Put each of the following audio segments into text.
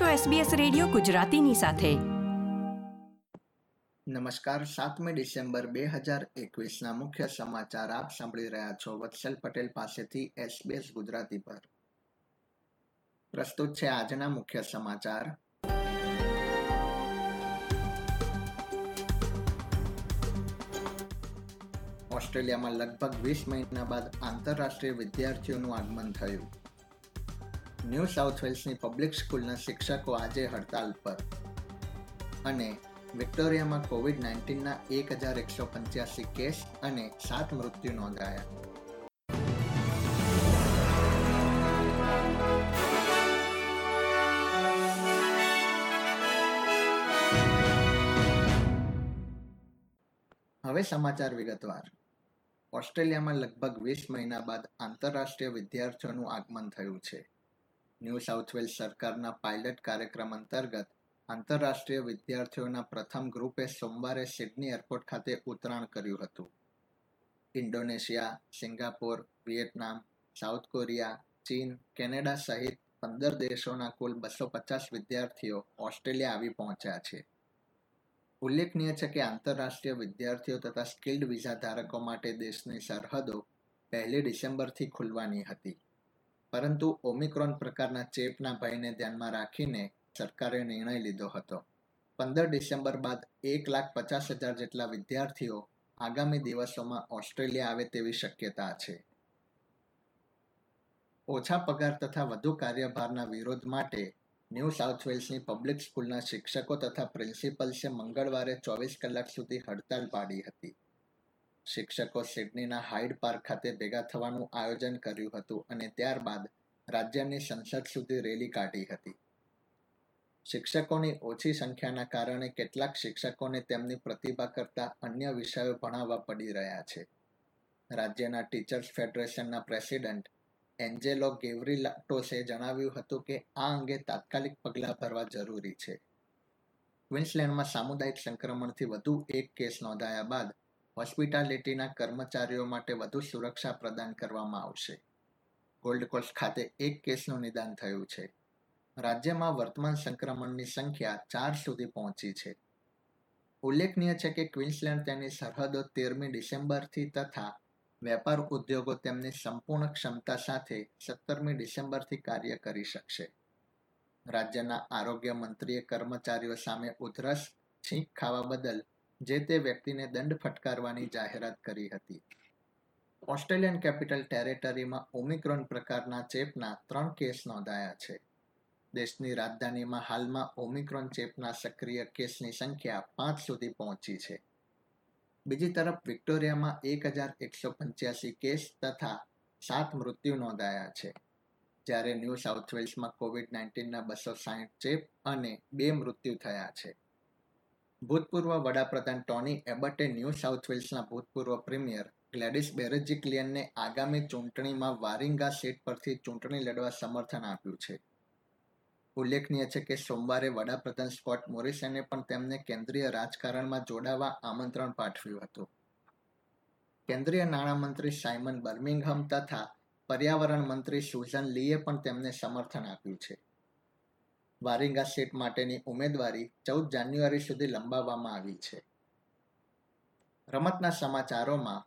છો SBS radio ગુજરાતીની સાથે. નમસ્કાર, સાતમી ડિસેમ્બર બે હજાર એકવીસના મુખ્ય સમાચાર આપ સાંભળી રહ્યા છો વત્સલ પટેલ પાસેથી SBS ગુજરાતી પર. પ્રસ્તુત છે આજના મુખ્ય સમાચાર. ઓસ્ટ્રેલિયામાં લગભગ વીસ મહિના બાદ આંતરરાષ્ટ્રીય વિદ્યાર્થીઓનું આગમન થયું. ન્યૂ સાઉથ વેલ્સની પબ્લિક સ્કૂલના શિક્ષકો આજે હડતાલ પર. અને વિક્ટોરિયામાં કોવિડ નાઇન્ટીનના એક હજાર એકસો પંચ્યાસી કેસ અને સાત મૃત્યુ નોંધાયા. હવે સમાચાર વિગતવાર. ઓસ્ટ્રેલિયામાં લગભગ વીસ મહિના બાદ આંતરરાષ્ટ્રીય વિદ્યાર્થીઓનું આગમન થયું છે. ન્યૂ સાઉથ વેલ્સ સરકારના પાયલટ કાર્યક્રમ અંતર્ગત આંતરરાષ્ટ્રીય વિદ્યાર્થીઓના પ્રથમ ગ્રુપે સોમવારે સિડની એરપોર્ટ ખાતે ઉતરાણ કર્યું હતું. Indonesia, Singapore, Vietnam, South Korea, ચીન, કેનેડા સહિત પંદર દેશોના કુલ બસો પચાસ વિદ્યાર્થીઓ ઓસ્ટ્રેલિયા આવી પહોંચ્યા છે. ઉલ્લેખનીય છે કે આંતરરાષ્ટ્રીય વિદ્યાર્થીઓ તથા સ્કિલ્ડ વિઝા ધારકો માટે દેશની સરહદો પહેલી ડિસેમ્બરથી ખુલવાની હતી. પરંતુ ઓમિક્રોન પ્રકારના ચેપના ભયને ધ્યાનમાં રાખીને સરકારે નિર્ણય લીધો હતો. પંદર ડિસેમ્બર બાદ એક લાખ પચાસ હજાર જેટલા વિદ્યાર્થીઓ આગામી દિવસોમાં ઓસ્ટ્રેલિયા આવે તેવી શક્યતા છે. ઓછા પગાર તથા વધુ કાર્યભારના વિરોધ માટે ન્યૂ સાઉથ વેલ્સની પબ્લિક સ્કૂલના શિક્ષકો તથા પ્રિન્સિપલ્સે મંગળવારે ચોવીસ કલાક સુધી હડતાલ પાડી હતી. શિક્ષકો સિડનીના હાઇડ પાર્ક ખાતે ભેગા થવાનું આયોજન કર્યું હતું અને ત્યારબાદ રાજ્યની સંસદ સુધી રેલી કાઢી હતી. શિક્ષકોની ઓછી સંખ્યાના કારણે કેટલાક શિક્ષકોને તેમની પ્રતિભા કરતા અન્ય વિષયો ભણાવવા પડી રહ્યા છે. રાજ્યના ટીચર્સ ફેડરેશનના પ્રેસિડેન્ટ એન્જેલો ગેવરી લાટોસે જણાવ્યું હતું કે આ અંગે તાત્કાલિક પગલાં ભરવા જરૂરી છે. ક્વિન્સલેન્ડમાં સામુદાયિક સંક્રમણથી વધુ એક કેસ નોંધાયા બાદ હોસ્પિટાલિટીના કર્મચારીઓ માટે વધુ સુરક્ષા પ્રદાન કરવામાં આવશે. ગોલ્ડ કોસ્ટ ખાતે એક કેસનું નિદાન થયું છે. રાજ્યમાં વર્તમાન સંક્રમણની સંખ્યા ચાર સુધી પહોંચી છે. ઉલ્લેખનીય છે કે ક્વિન્સલેન્ડ તેની સરહદો તેરમી ડિસેમ્બરથી તથા વેપાર ઉદ્યોગો તેમની સંપૂર્ણ ક્ષમતા સાથે સત્તરમી ડિસેમ્બરથી કાર્ય કરી શકશે. રાજ્યના આરોગ્ય મંત્રીએ કર્મચારીઓ સામે ઉધરસ, છીંક ખાવા બદલ જે તે વ્યક્તિને દંડ ફટકારવાની જાહેરાત કરી હતી. ઓસ્ટ્રેલિયન કેપિટલ ટેરેટરીમાં ઓમિક્રોન પ્રકારના ચેપના ત્રણ કેસ નોંધાયા છે. દેશની રાજધાનીમાં હાલમાં ઓમિક્રોન ચેપના સક્રિય કેસની સંખ્યા પાંચ સુધી પહોંચી છે. બીજી તરફ વિક્ટોરિયામાં એક હજાર એકસો પંચ્યાસી કેસ તથા સાત મૃત્યુ નોંધાયા છે. જ્યારે ન્યૂ સાઉથ વેલ્સમાં કોવિડ નાઇન્ટીનના બસો સાહીઠ ચેપ અને બે મૃત્યુ થયા છે. ભૂતપૂર્વ વડાપ્રધાન ટોની એબટે ન્યૂ સાઉથ વેલ્સના ભૂતપૂર્વ પ્રીમિયર ગ્લેડિસ બેરેજિકલિયનને આગામી ચૂંટણીમાં વારિંગા સીટ પરથી ચૂંટણી લડવા સમર્થન આપ્યું છે. ઉલ્લેખનીય છે કે સોમવારે વડાપ્રધાન સ્કોટ મોરિસને પણ તેમને કેન્દ્રીય રાજકારણમાં જોડાવા આમંત્રણ પાઠવ્યું હતું. કેન્દ્રીય નાણામંત્રી સાયમન બર્મિંગહમ તથા પર્યાવરણ મંત્રી સુઝન લીએ પણ તેમને સમર્થન આપ્યું છે. વારિંગા સીટ માટેની ઉમેદવારી ચૌદ જાન્યુઆરી સુધી લંબાવવામાં આવી છે. રમતના સમાચારોમાં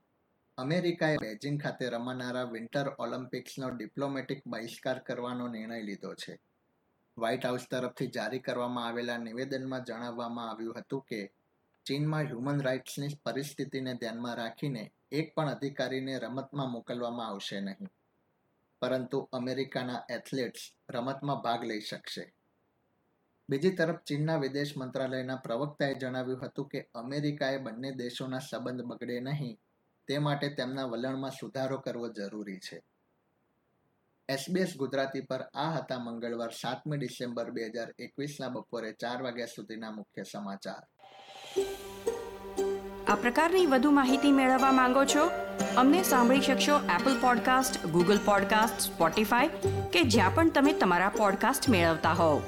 અમેરિકાએ બેઇજિંગ ખાતે રમાનારા વિન્ટર ઓલિમ્પિક્સનો ડિપ્લોમેટિક બહિષ્કાર કરવાનો નિર્ણય લીધો છે. વ્હાઇટ હાઉસ તરફથી જારી કરવામાં આવેલા નિવેદનમાં જણાવવામાં આવ્યું હતું કે, ચીનમાં હ્યુમન રાઇટ્સની પરિસ્થિતિને ધ્યાનમાં રાખીને એક પણ અધિકારીને રમતમાં મોકલવામાં આવશે નહીં. પરંતુ અમેરિકાના એથ્લેટ્સ રમતમાં ભાગ લઈ શકશે. બીજી તરફ ચીનના વિદેશ મંત્રાલયના પ્રવક્તાએ જણાવ્યું હતું કે અમેરિકાએ બંને દેશોના સંબંધ બગડે નહીં, તે માટે તેમના વલણમાં સુધારો કરવો જરૂરી છે. એસબીએસ ગુજરાતી પર આ હતા મંગળવાર સાતમી ડિસેમ્બર બે હજાર એકવીસના બપોરે ચાર વાગ્યા સુધીના મુખ્ય સમાચાર. આ પ્રકારની વધુ માહિતી મેળવવા માંગો છો? અમને સાંભળી શકશો Apple podcast Google podcast Spotify કે જ્યાં પણ તમે તમારા પોડકાસ્ટ મેળવતા હોવ.